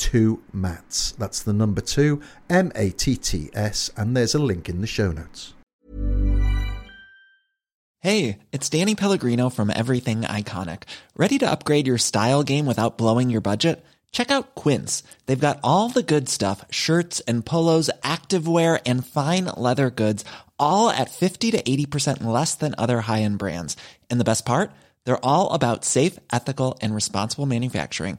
two mats. That's the number two, M A T T S, and there's a link in the show notes. Hey, it's Danny Pellegrino from Everything Iconic. Ready to upgrade your style game without blowing your budget? Check out Quince. They've got all the good stuff shirts and polos, activewear, and fine leather goods, all at 50 to 80% less than other high end brands. And the best part? They're all about safe, ethical, and responsible manufacturing.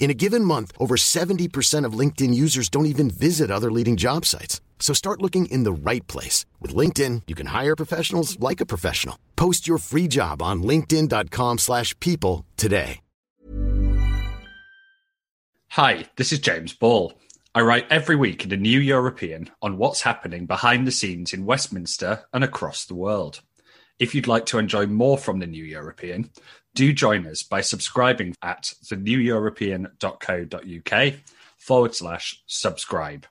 In a given month, over 70% of LinkedIn users don't even visit other leading job sites. So start looking in the right place. With LinkedIn, you can hire professionals like a professional. Post your free job on linkedin.com slash people today. Hi, this is James Ball. I write every week in the New European on what's happening behind the scenes in Westminster and across the world. If you'd like to enjoy more from the New European, do join us by subscribing at theneweuropean.co.uk forward slash subscribe.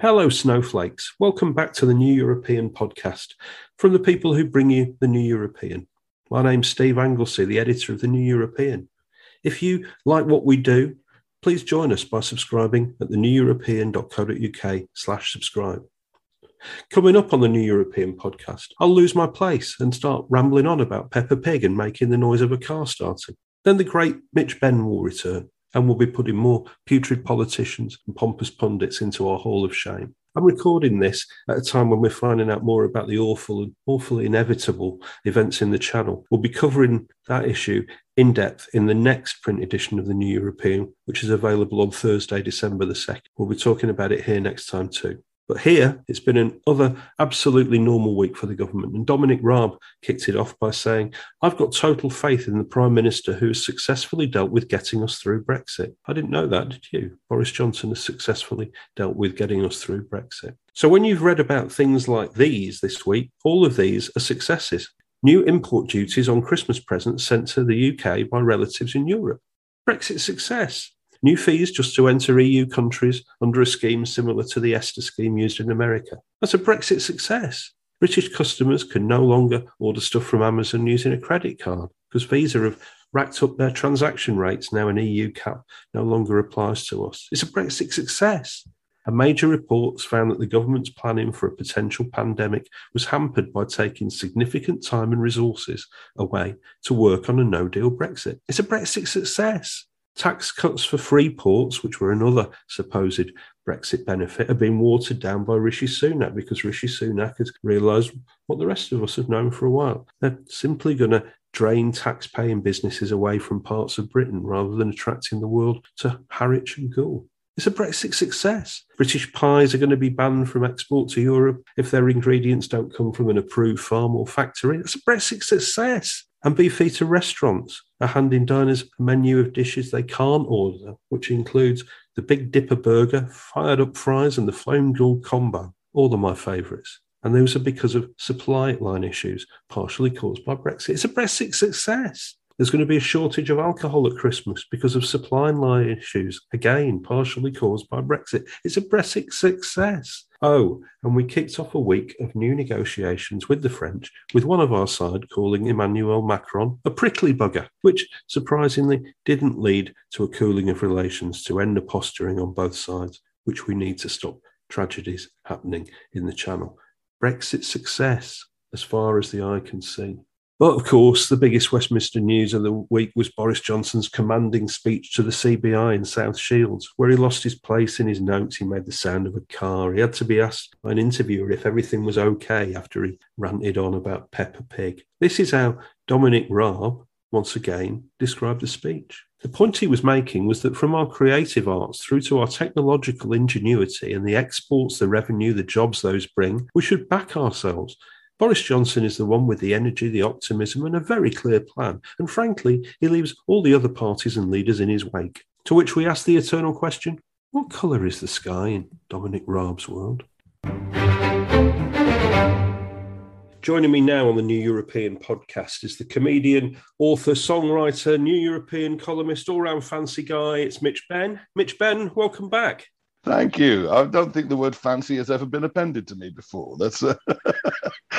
Hello, snowflakes. Welcome back to the New European podcast from the people who bring you the New European. My name's Steve Anglesey, the editor of the New European. If you like what we do, please join us by subscribing at theneweuropean.co.uk slash subscribe. Coming up on the New European podcast, I'll lose my place and start rambling on about Peppa Pig and making the noise of a car starting. Then the great Mitch Benn will return and we'll be putting more putrid politicians and pompous pundits into our hall of shame. I'm recording this at a time when we're finding out more about the awful and awfully inevitable events in the channel. We'll be covering that issue in depth in the next print edition of the New European, which is available on Thursday, December the 2nd. We'll be talking about it here next time too. But here, it's been another absolutely normal week for the government. And Dominic Raab kicked it off by saying, I've got total faith in the Prime Minister who has successfully dealt with getting us through Brexit. I didn't know that, did you? Boris Johnson has successfully dealt with getting us through Brexit. So when you've read about things like these this week, all of these are successes. New import duties on Christmas presents sent to the UK by relatives in Europe. Brexit success. New fees just to enter EU countries under a scheme similar to the ESTA scheme used in America. That's a Brexit success. British customers can no longer order stuff from Amazon using a credit card because Visa have racked up their transaction rates. Now an EU cap no longer applies to us. It's a Brexit success. And major reports found that the government's planning for a potential pandemic was hampered by taking significant time and resources away to work on a no deal Brexit. It's a Brexit success. Tax cuts for free ports, which were another supposed Brexit benefit, have been watered down by Rishi Sunak because Rishi Sunak has realised what the rest of us have known for a while. They're simply going to drain tax-paying businesses away from parts of Britain rather than attracting the world to Harwich and Goole. It's a Brexit success. British pies are going to be banned from export to Europe if their ingredients don't come from an approved farm or factory. It's a Brexit success. And Beefeater restaurants are handing diners a menu of dishes they can't order, which includes the Big Dipper burger, fired up fries, and the flame grilled combo. All of my favourites. And those are because of supply line issues, partially caused by Brexit. It's a Brexit success. There's going to be a shortage of alcohol at Christmas because of supply line issues, again, partially caused by Brexit. It's a Brexit success. Oh, and we kicked off a week of new negotiations with the French, with one of our side calling Emmanuel Macron a prickly bugger, which surprisingly didn't lead to a cooling of relations to end the posturing on both sides, which we need to stop tragedies happening in the Channel. Brexit success, as far as the eye can see. But of course, the biggest Westminster news of the week was Boris Johnson's commanding speech to the CBI in South Shields, where he lost his place in his notes. He made the sound of a car. He had to be asked by an interviewer if everything was okay after he ranted on about Peppa Pig. This is how Dominic Raab, once again, described the speech. The point he was making was that from our creative arts through to our technological ingenuity and the exports, the revenue, the jobs those bring, we should back ourselves Boris Johnson is the one with the energy, the optimism, and a very clear plan. And frankly, he leaves all the other parties and leaders in his wake. To which we ask the eternal question what colour is the sky in Dominic Raab's world? Joining me now on the New European podcast is the comedian, author, songwriter, New European columnist, all round fancy guy. It's Mitch Benn. Mitch Benn, welcome back. Thank you. I don't think the word fancy has ever been appended to me before. That's a,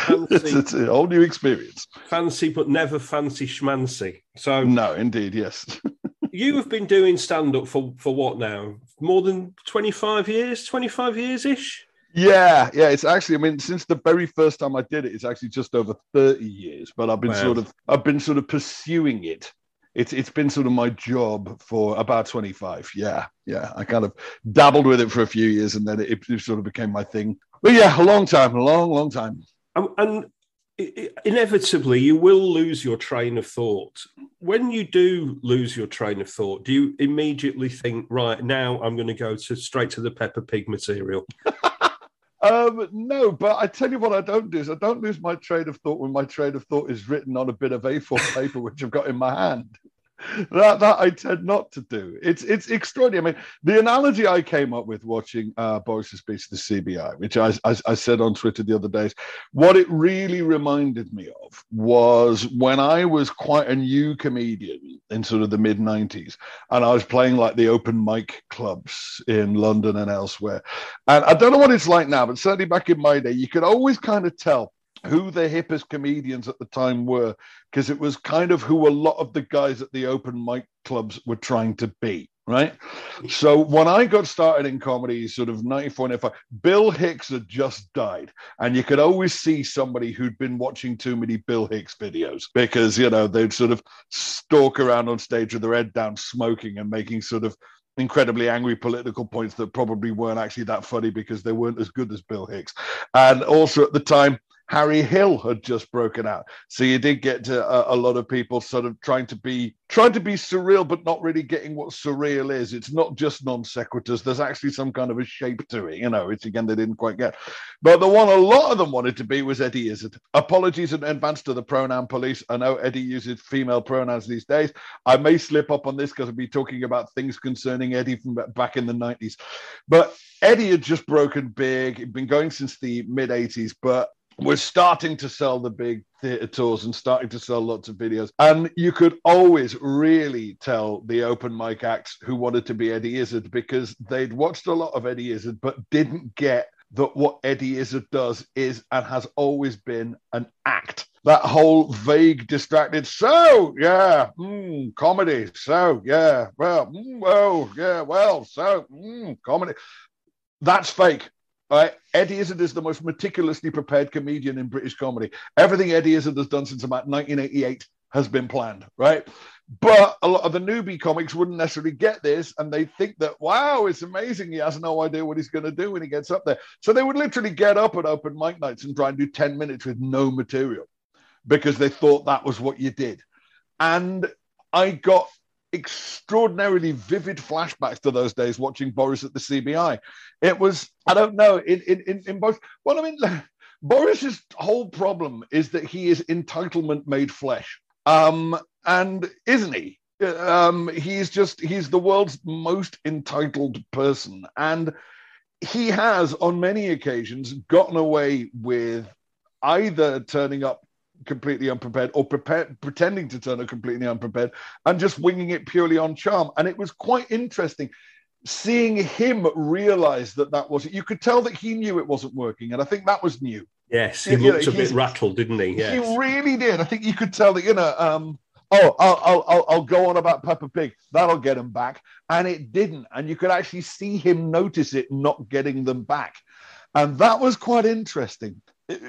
it's, it's, a whole new experience. Fancy, but never fancy schmancy. So no, indeed, yes. you have been doing stand up for for what now? More than twenty five years, twenty five years ish. Yeah, yeah. It's actually, I mean, since the very first time I did it, it's actually just over thirty years. But I've been wow. sort of, I've been sort of pursuing it it's it's been sort of my job for about 25 yeah yeah. I kind of dabbled with it for a few years and then it, it sort of became my thing. But yeah a long time a long long time. And, and inevitably you will lose your train of thought. When you do lose your train of thought do you immediately think right now i'm going to go to straight to the peppa pig material Um, no, but I tell you what I don't do is I don't lose my train of thought when my train of thought is written on a bit of A4 paper which I've got in my hand that that I tend not to do. It's it's extraordinary. I mean, the analogy I came up with watching uh, Boris's speech to the CBI, which I, I, I said on Twitter the other days, what it really reminded me of was when I was quite a new comedian in sort of the mid '90s, and I was playing like the open mic clubs in London and elsewhere. And I don't know what it's like now, but certainly back in my day, you could always kind of tell who the hippest comedians at the time were because it was kind of who a lot of the guys at the open mic clubs were trying to be right so when i got started in comedy sort of 94 95 bill hicks had just died and you could always see somebody who'd been watching too many bill hicks videos because you know they'd sort of stalk around on stage with their head down smoking and making sort of incredibly angry political points that probably weren't actually that funny because they weren't as good as Bill Hicks. And also at the time, Harry Hill had just broken out. So you did get to a, a, lot of people sort of trying to be trying to be surreal, but not really getting what surreal is. It's not just non sequiturs. There's actually some kind of a shape to it, you know, which again they didn't quite get. But the one a lot of them wanted to be was Eddie Izzard. Apologies in advance to the pronoun police. I know Eddie uses female pronouns these days. I may slip up on this because I'll be talking about things concerning Eddie from back in the 90s. But Eddie had just broken big. He'd been going since the mid 80s, but we're starting to sell the big theatre tours and starting to sell lots of videos. And you could always really tell the open mic acts who wanted to be Eddie Izzard because they'd watched a lot of Eddie Izzard, but didn't get that what Eddie Izzard does is and has always been an act. That whole vague, distracted, so yeah, mm, comedy, so yeah, well, mm, oh yeah, well, so mm, comedy. That's fake. Right? Eddie Izzard is the most meticulously prepared comedian in British comedy. Everything Eddie Izzard has done since about 1988 has been planned, right? But a lot of the newbie comics wouldn't necessarily get this, and they think that, wow, it's amazing. He has no idea what he's going to do when he gets up there. So they would literally get up at open mic nights and try and do 10 minutes with no material because they thought that was what you did. And I got extraordinarily vivid flashbacks to those days watching Boris at the CBI. It was, I don't know, in, in, in both, well, I mean, Boris's whole problem is that he is entitlement made flesh. Um, and isn't he? Um, he's just, he's the world's most entitled person. And he has, on many occasions, gotten away with either turning up completely unprepared or prepared, pretending to turn up completely unprepared and just winging it purely on charm. And it was quite interesting seeing him realize that that wasn't, you could tell that he knew it wasn't working. And I think that was new. Yes, he you looked know, a bit rattled, didn't he? Yes. He really did. I think you could tell that, you know, um, oh, I'll, I'll, I'll go on about Peppa Pig. That'll get him back. And it didn't. And you could actually see him notice it not getting them back. And that was quite interesting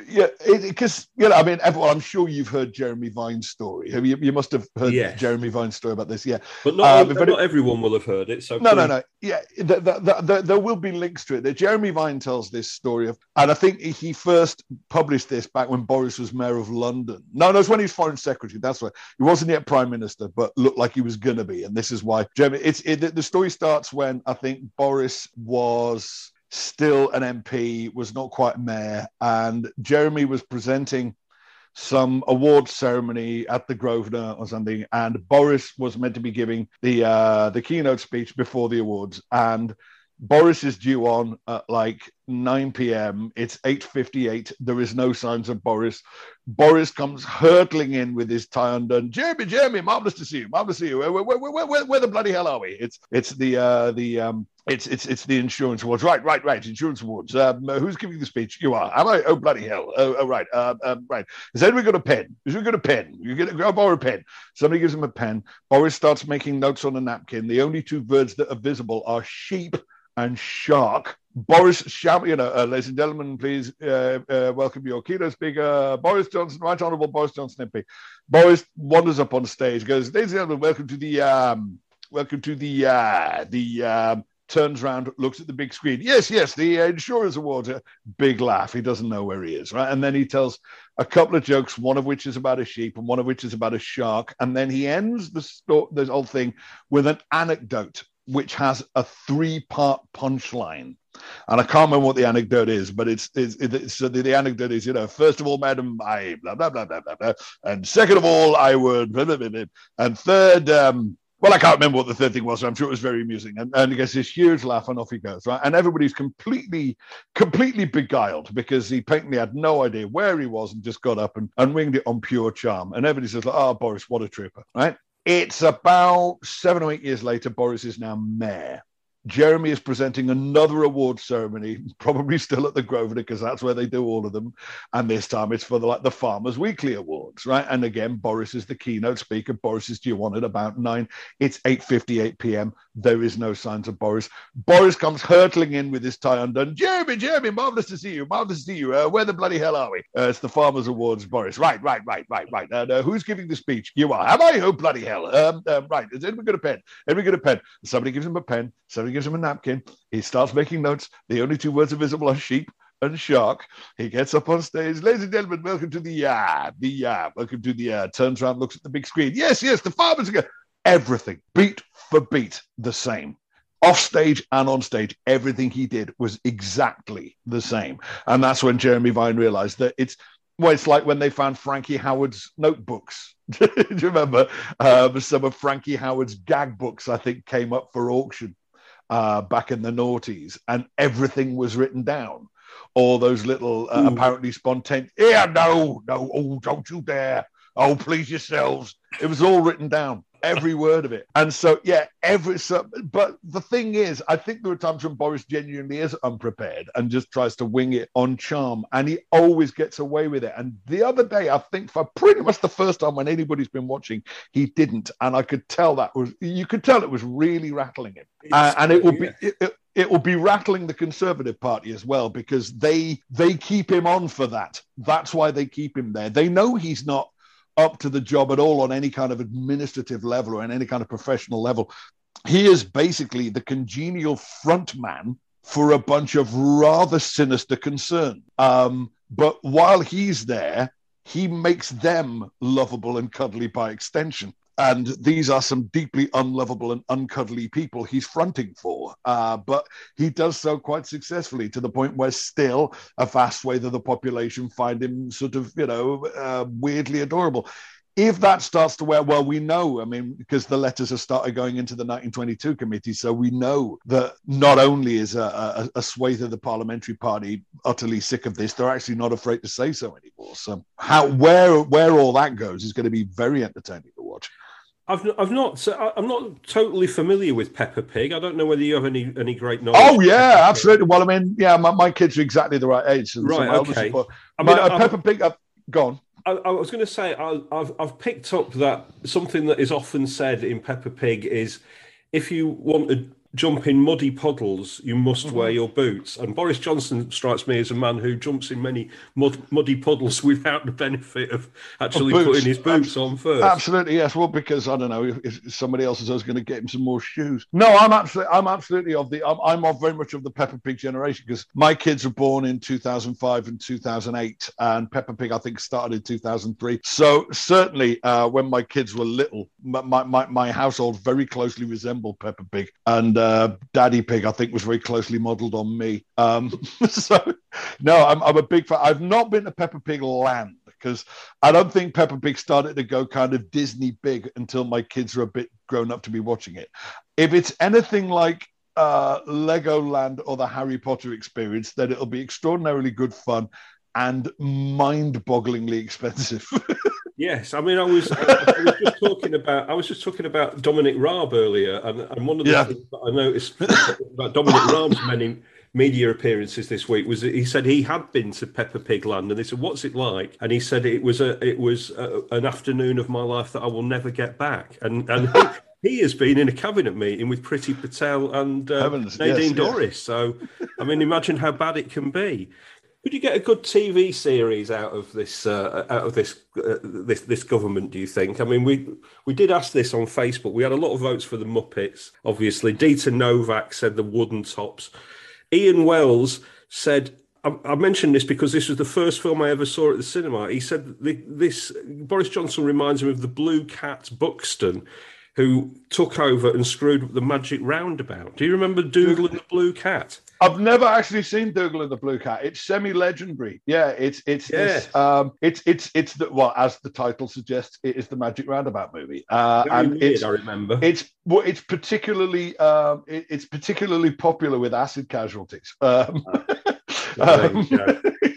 yeah, because you know, I mean, everyone. I'm sure you've heard Jeremy Vine's story. You, you must have heard yes. Jeremy Vine's story about this, yeah. But not, um, not everyone will have heard it. So no, no, no. Yeah, the, the, the, there will be links to it. That Jeremy Vine tells this story of, and I think he first published this back when Boris was mayor of London. No, no, it's when he was foreign secretary. That's right. He wasn't yet prime minister, but looked like he was gonna be, and this is why Jeremy. It's it, the story starts when I think Boris was still an MP, was not quite mayor, and Jeremy was presenting some award ceremony at the Grosvenor or something, and Boris was meant to be giving the uh, the keynote speech before the awards, and Boris is due on at like 9 p.m. It's 8:58. There is no signs of Boris. Boris comes hurtling in with his tie undone. Jeremy, Jeremy, marvelous to see you. Marvelous to see you. Where, where, where, where, where the bloody hell are we? It's it's the uh, the um, it's it's it's the insurance awards. Right, right, right. Insurance awards. Um, uh, who's giving the speech? You are. Am I? Oh bloody hell! Oh, oh right. Um, um, right. Has anyone got a pen? Has anyone got a pen? You get go borrow a pen. Somebody gives him a pen. Boris starts making notes on a napkin. The only two words that are visible are sheep and shark. Boris know, uh, ladies and gentlemen, please uh, uh, welcome your keynote speaker, Boris Johnson, Right Honourable Boris Johnson MP. Boris wanders up on stage, goes, ladies and gentlemen, welcome to the um, welcome to the uh, the um, turns around, looks at the big screen. Yes, yes, the uh, Insurers Awards. Big laugh. He doesn't know where he is, right? And then he tells a couple of jokes, one of which is about a sheep and one of which is about a shark. And then he ends the, sto- the whole thing with an anecdote which has a three part punchline. And I can't remember what the anecdote is, but it's, it's, it's so the, the, anecdote is, you know, first of all, madam, I blah, blah, blah, blah, blah, blah. And second of all, I would, blah, blah, blah, blah. and third, um, well, I can't remember what the third thing was. So I'm sure it was very amusing. And, and he gets this huge laugh, and off he goes, right? And everybody's completely, completely beguiled because he patently had no idea where he was and just got up and, and winged it on pure charm. And everybody says, oh, Boris, what a trooper, right? It's about seven or eight years later. Boris is now mayor. Jeremy is presenting another award ceremony, probably still at the Grosvenor because that's where they do all of them. And this time it's for the like the Farmers Weekly Awards, right? And again, Boris is the keynote speaker. Boris is due on at about nine. It's 8:58 p.m. There is no signs of Boris. Boris comes hurtling in with his tie undone. Jeremy, Jeremy, marvelous to see you. Marvelous to see you. Uh, where the bloody hell are we? Uh, it's the Farmers Awards, Boris. Right, right, right, right, right. And uh, who's giving the speech? You are. Am I? Oh, bloody hell. Um, um, right. Has anyone got a pen? Anyone got a pen? Somebody gives him a pen. Somebody gives him a napkin. He starts making notes. The only two words visible are sheep and shark. He gets up on stage. Ladies and gentlemen, welcome to the uh, the uh, welcome to the uh, turns around, looks at the big screen. Yes, yes, the farmers again. Everything beat for beat the same. Off stage and on stage, everything he did was exactly the same. And that's when Jeremy Vine realized that it's well, it's like when they found Frankie Howerd's notebooks. Do you remember? Um, some of Frankie Howerd's gag books, I think, came up for auction uh, back in the noughties, and everything was written down. All those little uh, apparently spontaneous, yeah, no, no, oh, don't you dare. Oh, please yourselves. It was all written down every word of it. And so, yeah, every so, but the thing is, I think there are times when Boris genuinely is unprepared and just tries to wing it on charm, and he always gets away with it. And the other day, I think for pretty much the first time when anybody's been watching, he didn't, and I could tell that was you could tell it was really rattling him, uh, and it will be. It, it, it will be rattling the conservative party as well because they they keep him on for that that's why they keep him there they know he's not up to the job at all on any kind of administrative level or on any kind of professional level. He is basically the congenial front man for a bunch of rather sinister concern. Um, but while he's there, he makes them lovable and cuddly by extension and these are some deeply unlovable and uncuddly people he's fronting for. Uh, but he does so quite successfully to the point where still a vast swathe of the population find him sort of, you know, uh, weirdly adorable. if that starts to wear well, we know. I mean, because the letters have started going into the 1922 committee, so we know that not only is a, a, a swathe of the parliamentary party utterly sick of this, they're actually not afraid to say so anymore. So how where where all that goes is going to be very entertaining watch. I've, I've not I'm not totally familiar with Peppa Pig. I don't know whether you have any any great knowledge. Oh yeah, absolutely. Well, I mean, yeah, my, my kids are exactly the right age. So right. Okay. I mean, uh, Peppa Pig. Uh, gone. I, I, was going to say I, have I've picked up that something that is often said in Peppa Pig is if you want to jump in muddy puddles, you must mm-hmm. wear your boots. And Boris Johnson strikes me as a man who jumps in many mud, muddy puddles without the benefit of actually putting his boots on first. Absolutely, yes. Well, because I don't know if, if somebody else is going to get him some more shoes. No, I'm absolutely, I'm absolutely of the, I'm, I'm of very much of the Peppa Pig generation because my kids were born in 2005 and 2008, and Peppa Pig I think started in 2003. So certainly, uh, when my kids were little, my, my my household very closely resembled Peppa Pig, and uh, Daddy Pig, I think, was very closely modelled on me. Um, so, no, I'm, I'm, a big fan. I've not been to Peppa Pig Land because I don't think Peppa Pig started to go kind of Disney big until my kids are a bit grown up to be watching it. If it's anything like uh, Legoland or the Harry Potter experience, then it'll be extraordinarily good fun and mind-bogglingly expensive. Yes, I mean, I was, I was just talking about I was just talking about Dominic Raab earlier, and, and one of the yeah. things that I noticed about Dominic Raab's many media appearances this week was that he said he had been to Peppa Pig Land, and they said, "What's it like?" And he said it was a it was a, an afternoon of my life that I will never get back, and and. He, he has been in a cabinet meeting with Priti Patel and uh, Nadine yes, Dorries. Yes. So, I mean, imagine how bad it can be. Could you get a good TV series out of this uh, out of this uh, this this government? Do you think? I mean, we we did ask this on Facebook. We had a lot of votes for the Muppets. Obviously, Dieter Novak said the Wooden Tops. Ian Wells said. I, I mentioned this because this was the first film I ever saw at the cinema. He said this Boris Johnson reminds him of the Blue Cat Buxton, who took over and screwed up the Magic Roundabout. Do you remember Dougal and the Blue Cat? I've never actually seen Dougal and the Blue Cat. It's semi-legendary. Yeah, it's it's yeah. this. Um, it's it's it's the well, as the title suggests, it is the Magic Roundabout movie. Uh, and weird, it's I remember. It's well, it's particularly um, it, it's particularly popular with acid casualties. Um, um,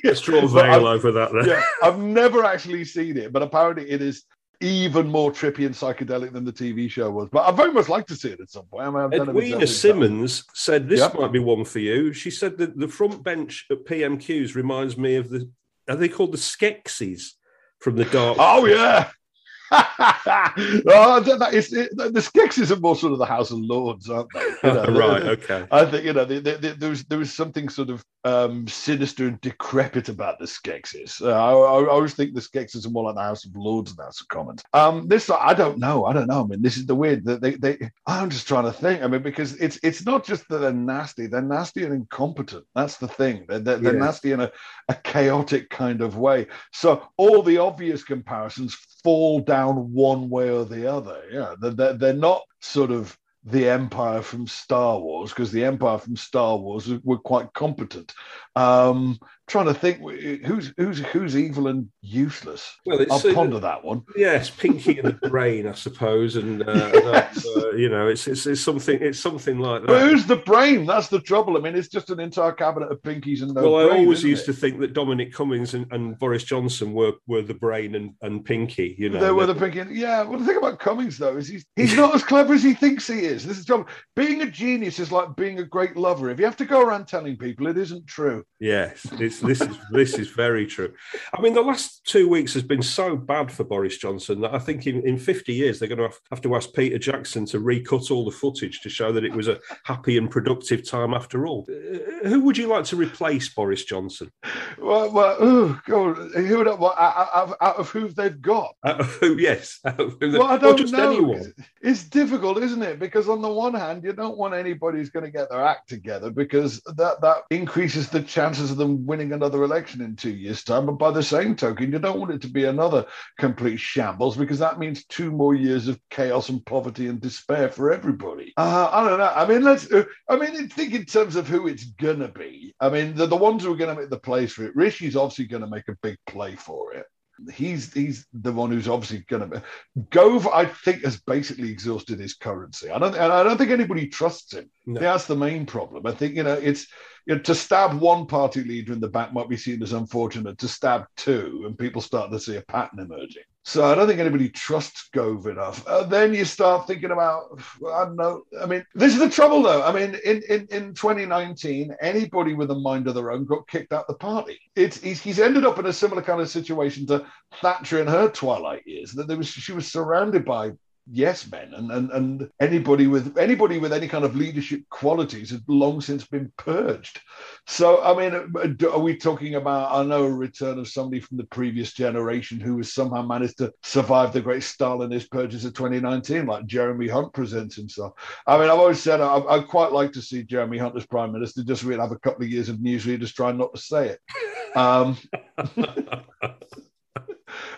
Let's draw a veil over that. Then. Yeah, I've never actually seen it, but apparently it is even more trippy and psychedelic than the TV show was. But I very much like to see it at some point. I mean, Edwina Simmons said this yep. might be one for you. She said that the front bench at PMQs reminds me of the are they called the Skeksis from the dark? Oh yeah, oh, that is, it, the Skeksis are more sort of the House of Lords, aren't they? You know, right. Okay. I think you know there was there was something sort of um, sinister and decrepit about the Skeksis. Uh, I, I, always think the Skeksis are more like the House of Lords and House of Commons. Um, this I don't know. I don't know. I mean, this is the weird that they, they. I'm just trying to think. I mean, because it's it's not just that they're nasty. They're nasty and incompetent. That's the thing. They're, they're, they're nasty in a, a chaotic kind of way. So all the obvious comparisons fall down one way or the other. Yeah, they're, they're not sort of the Empire from Star Wars because the Empire from Star Wars were quite competent. Um, trying to think who's who's who's evil and useless. Well, I'll uh, ponder that one. Yes, Pinky and the Brain, I suppose, and uh, yes. uh, you know, it's, it's, it's something it's something like that. But who's the brain? That's the trouble. I mean, it's just an entire cabinet of pinkies and no. Well, brain, I always used it? to think that Dominic Cummings and, and, Boris Johnson were were the brain and, and Pinky. You know, they were the Pinky. Yeah. Well, the thing about Cummings though is he's he's not as clever as he thinks he is. This is trouble. Being a genius is like being a great lover. If you have to go around telling people it isn't true. Yes, it's, this is this is very true. I mean, the last two weeks has been so bad for Boris Johnson that I think in, in 50 years they're going to have, have to ask Peter Jackson to recut all the footage to show that it was a happy and productive time after all. Uh, who would you like to replace Boris Johnson? Well, well oh, God, who would, well, out, out, of who they've got? Out of who, yes. Of who well, I don't know. Anyone. It's difficult, isn't it? Because on the one hand, you don't want anybody who's going to get their act together because that, that increases the chances of them winning another election in two years' time. But by the same token, you don't want it to be another complete shambles because that means two more years of chaos and poverty and despair for everybody. Uh, I don't know. I mean, let's. Uh, I mean, think in terms of who it's gonna be. I mean, the, the ones who are going to make the plays for it. Rishi's obviously going to make a big play for it. He's he's the one who's obviously going to. Gove, I think, has basically exhausted his currency. I don't, and I don't think anybody trusts him. No. That's the main problem. I think you know it's you know, to stab one party leader in the back might be seen as unfortunate. To stab two, and people start to see a pattern emerging. So I don't think anybody trusts Gove enough. Uh, then you start thinking about, I don't know. I mean, this is the trouble, though. I mean, in, in, in 2019, anybody with a mind of their own got kicked out the party. It's he's, he's ended up in a similar kind of situation to Thatcher in her twilight years. That there was she was surrounded by yes men and, and and anybody with anybody with any kind of leadership qualities had long since been purged. So i mean are we talking about i know a return of somebody from the previous generation who has somehow managed to survive the great stalinist purges of 2019 like jeremy hunt presents himself? I mean i've always said I, i'd quite like to see jeremy hunt as prime minister just really have a couple of years of newsreaders trying not to say it. Um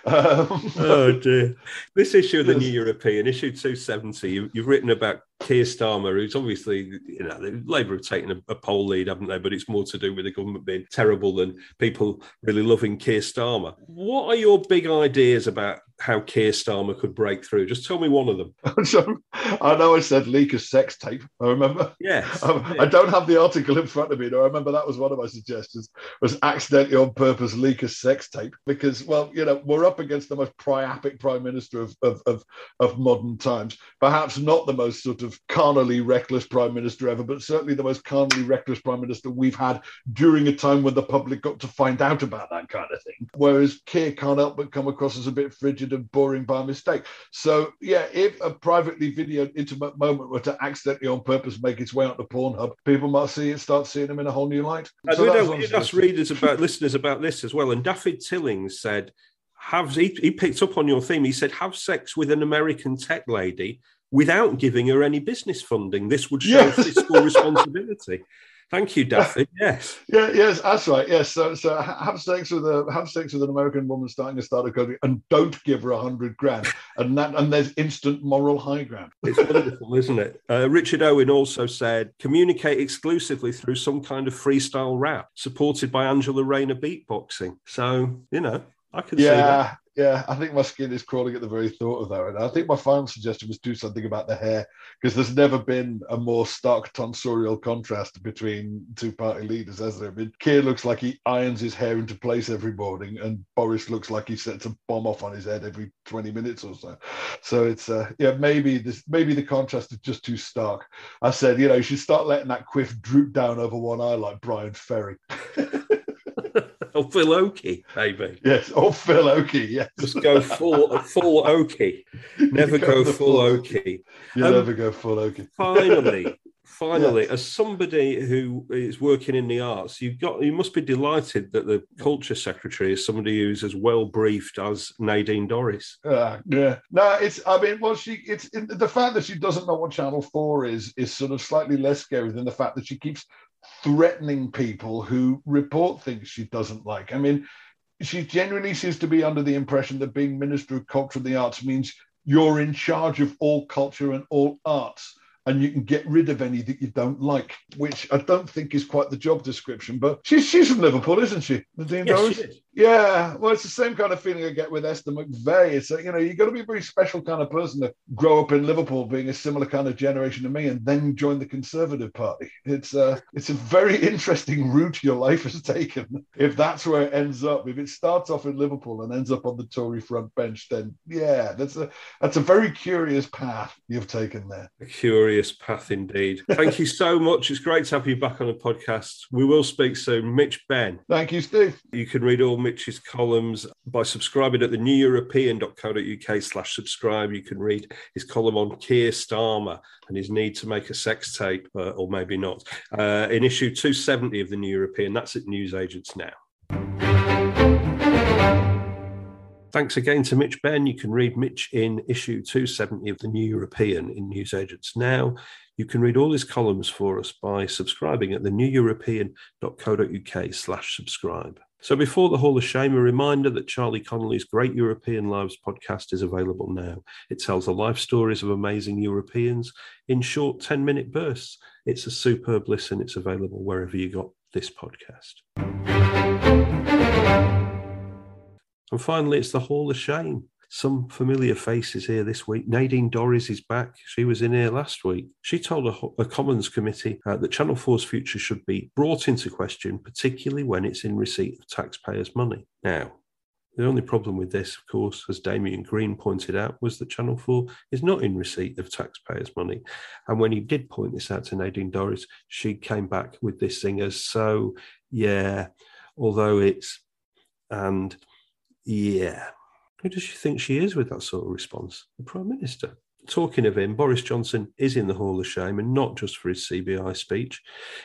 um, oh dear! This issue of the New European, issue two seventy, you, have written about Keir Starmer, who's obviously, you know, Labour have taken a, a, poll lead, haven't they? But it's more to do with the government being terrible than people really loving Keir Starmer. What are your big ideas about how Keir Starmer could break through? Just tell me one of them. so, I know I said leak a sex tape. I remember. Yes. Um, yeah. I don't have the article in front of me. No, I remember that was one of my suggestions. Was accidentally on purpose leak a sex tape because, well, you know, we're up against the most priapic prime minister of of, of, of modern times. Perhaps not the most sort of carnally reckless prime minister ever, but certainly the most carnally reckless prime minister we've had during a time when the public got to find out about that kind of thing. Whereas Keir can't help but come across as a bit frigid and boring by mistake. So yeah, if a privately videoed intimate moment were to accidentally on purpose make its way out onto Pornhub, people might see it, start seeing them in a whole new light. And so we we ask readers about listeners about this as well. And David Tillings said, have he, he picked up on your theme. He said, have sex with an American tech lady without giving her any business funding. This would show yes. fiscal responsibility. Thank you, Daffy. Yes. Yeah, yes, that's right. Yes. So, so have sex with a have sex with an American woman starting a startup company, and don't give her a hundred grand, and that and there's instant moral high ground. It's wonderful, isn't it? Uh, Richard Owen also said, communicate exclusively through some kind of freestyle rap, supported by Angela Rayner beatboxing. So you know, I can yeah, see that yeah, I think my skin is crawling at the very thought of that. And I think my final suggestion was do something about the hair because there's never been a more stark tonsorial contrast between two party leaders, has there been? Keir looks like he irons his hair into place every morning, and Boris looks like he sets a bomb off on his head every 20 minutes or so. So it's uh, yeah, maybe this maybe the contrast is just too stark. I said, you know, you should start letting that quiff droop down over one eye like Bryan Ferry. or Phil Oakey, maybe. Yes, or Phil Oakey. Yes, just go full full Oakey. Never go, go full, Oakey. You um, never go full Oakey. Finally, finally, yes. as somebody who is working in the arts, you've got you must be delighted that the culture secretary is somebody who's as well briefed as Nadine Dorries. Uh, yeah, no, it's I mean, well, she it's the fact that she doesn't know what Channel Four is is sort of slightly less scary than the fact that she keeps threatening people who report things she doesn't like. I mean, she genuinely seems to be under the impression that being Minister of Culture and the Arts means you're in charge of all culture and all arts and you can get rid of any that you don't like, which I don't think is quite the job description. But she's she's from Liverpool, isn't she, Nadine yes, She yeah, well, it's the same kind of feeling I get with Esther McVey. It's a, you know, you've got to be a very special kind of person to grow up in Liverpool, being a similar kind of generation to me, and then join the Conservative Party. It's a, it's a very interesting route your life has taken. If that's where it ends up, if it starts off in Liverpool and ends up on the Tory front bench, then yeah, that's a that's a very curious path you've taken there. A curious path indeed. Thank you so much. It's great to have you back on the podcast. We will speak soon. Mitch Benn. Thank you, Steve. You can read all Mitch's columns by subscribing at the neweuropean.co.uk slash subscribe. You can read his column on Keir Starmer and his need to make a sex tape, uh, or maybe not, uh, in issue 270 of the New European. That's at Newsagents now. Thanks again to Mitch Benn. You can read Mitch in issue 270 of the New European in Newsagents now. You can read all his columns for us by subscribing at the neweuropean.co.uk slash subscribe. So before the Hall of Shame, a reminder that Charlie Connelly's Great European Lives podcast is available now. It tells the life stories of amazing Europeans in short 10 minute bursts. It's a superb listen. It's available wherever you got this podcast. And finally, it's the Hall of Shame. Some familiar faces here this week. Nadine Dorries is back. She was in here last week. She told a, a Commons committee uh, that Channel 4's future should be brought into question, particularly when it's in receipt of taxpayers' money. Now, the only problem with this, of course, as Damian Green pointed out, was that Channel 4 is not in receipt of taxpayers' money. And when he did point this out to Nadine Dorries, she came back with this thing as so, yeah, although it's, and yeah. Who does she think she is with that sort of response? The Prime Minister. Talking of him, Boris Johnson is in the Hall of Shame, and not just for his CBI speech.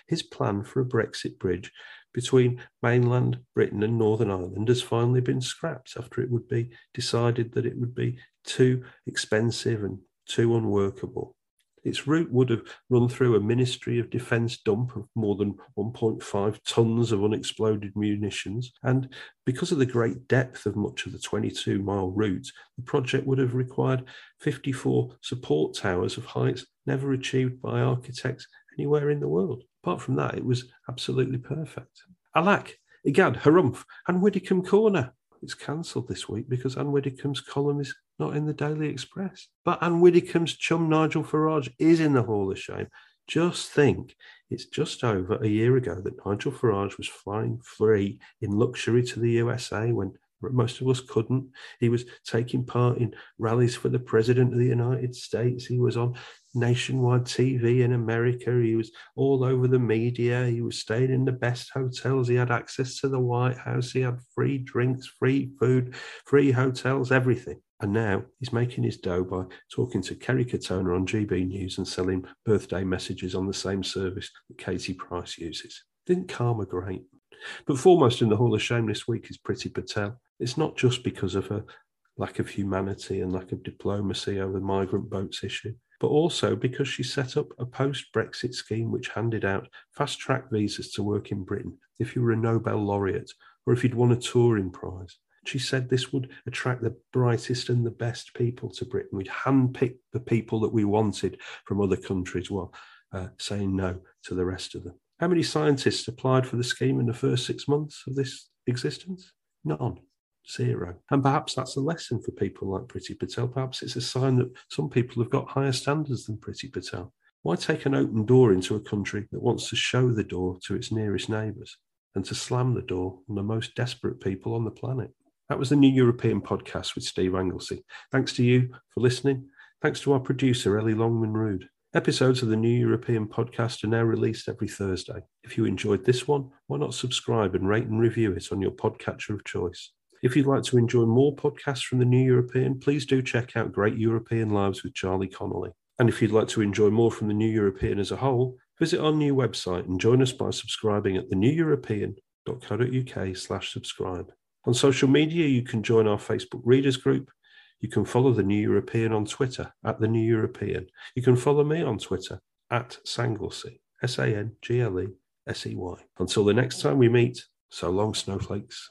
His plan for a Brexit bridge between mainland Britain and Northern Ireland has finally been scrapped after it would be decided that it would be too expensive and too unworkable. Its route would have run through a Ministry of Defence dump of more than 1.5 tonnes of unexploded munitions, and because of the great depth of much of the 22 mile route, the project would have required 54 support towers of heights never achieved by architects anywhere in the world. Apart from that, it was absolutely perfect. Alack, egad, Harumph, and Widdecombe Corner. It's cancelled this week because Anne Widdecombe's column is not in the Daily Express. But Anne Widdecombe's chum Nigel Farage is in the Hall of Shame. Just think, it's just over a year ago that Nigel Farage was flying free in luxury to the USA when most of us couldn't. He was taking part in rallies for the President of the United States. He was on nationwide TV in America. He was all over the media. He was staying in the best hotels. He had access to the White House. He had free drinks, free food, free hotels, everything. And now he's making his dough by talking to Kerry Katona on GB News and selling birthday messages on the same service that Katie Price uses. Didn't karma great? But foremost in the Hall of Shame this week is Priti Patel. It's not just because of her lack of humanity and lack of diplomacy over the migrant boats issue, but also because she set up a post Brexit scheme which handed out fast track visas to work in Britain if you were a Nobel laureate or if you'd won a Turing Prize. She said this would attract the brightest and the best people to Britain. We'd handpick the people that we wanted from other countries while uh, saying no to the rest of them. How many scientists applied for the scheme in the first six months of this existence? None. Zero. And perhaps that's a lesson for people like Priti Patel. Perhaps it's a sign that some people have got higher standards than Priti Patel. Why take an open door into a country that wants to show the door to its nearest neighbours and to slam the door on the most desperate people on the planet? That was the New European podcast with Steve Anglesey. Thanks to you for listening. Thanks to our producer, Ellie Longman Rood. Episodes of the New European podcast are now released every Thursday. If you enjoyed this one, why not subscribe and rate and review it on your podcatcher of choice? If you'd like to enjoy more podcasts from the New European, please do check out Great European Lives with Charlie Connelly. And if you'd like to enjoy more from the New European as a whole, visit our new website and join us by subscribing at theneweuropean.co.uk slash subscribe. On social media, you can join our Facebook readers group. You can follow the New European on Twitter at the New European. You can follow me on Twitter at Sanglesey, S A N G L E S E Y. Until the next time we meet, so long, snowflakes.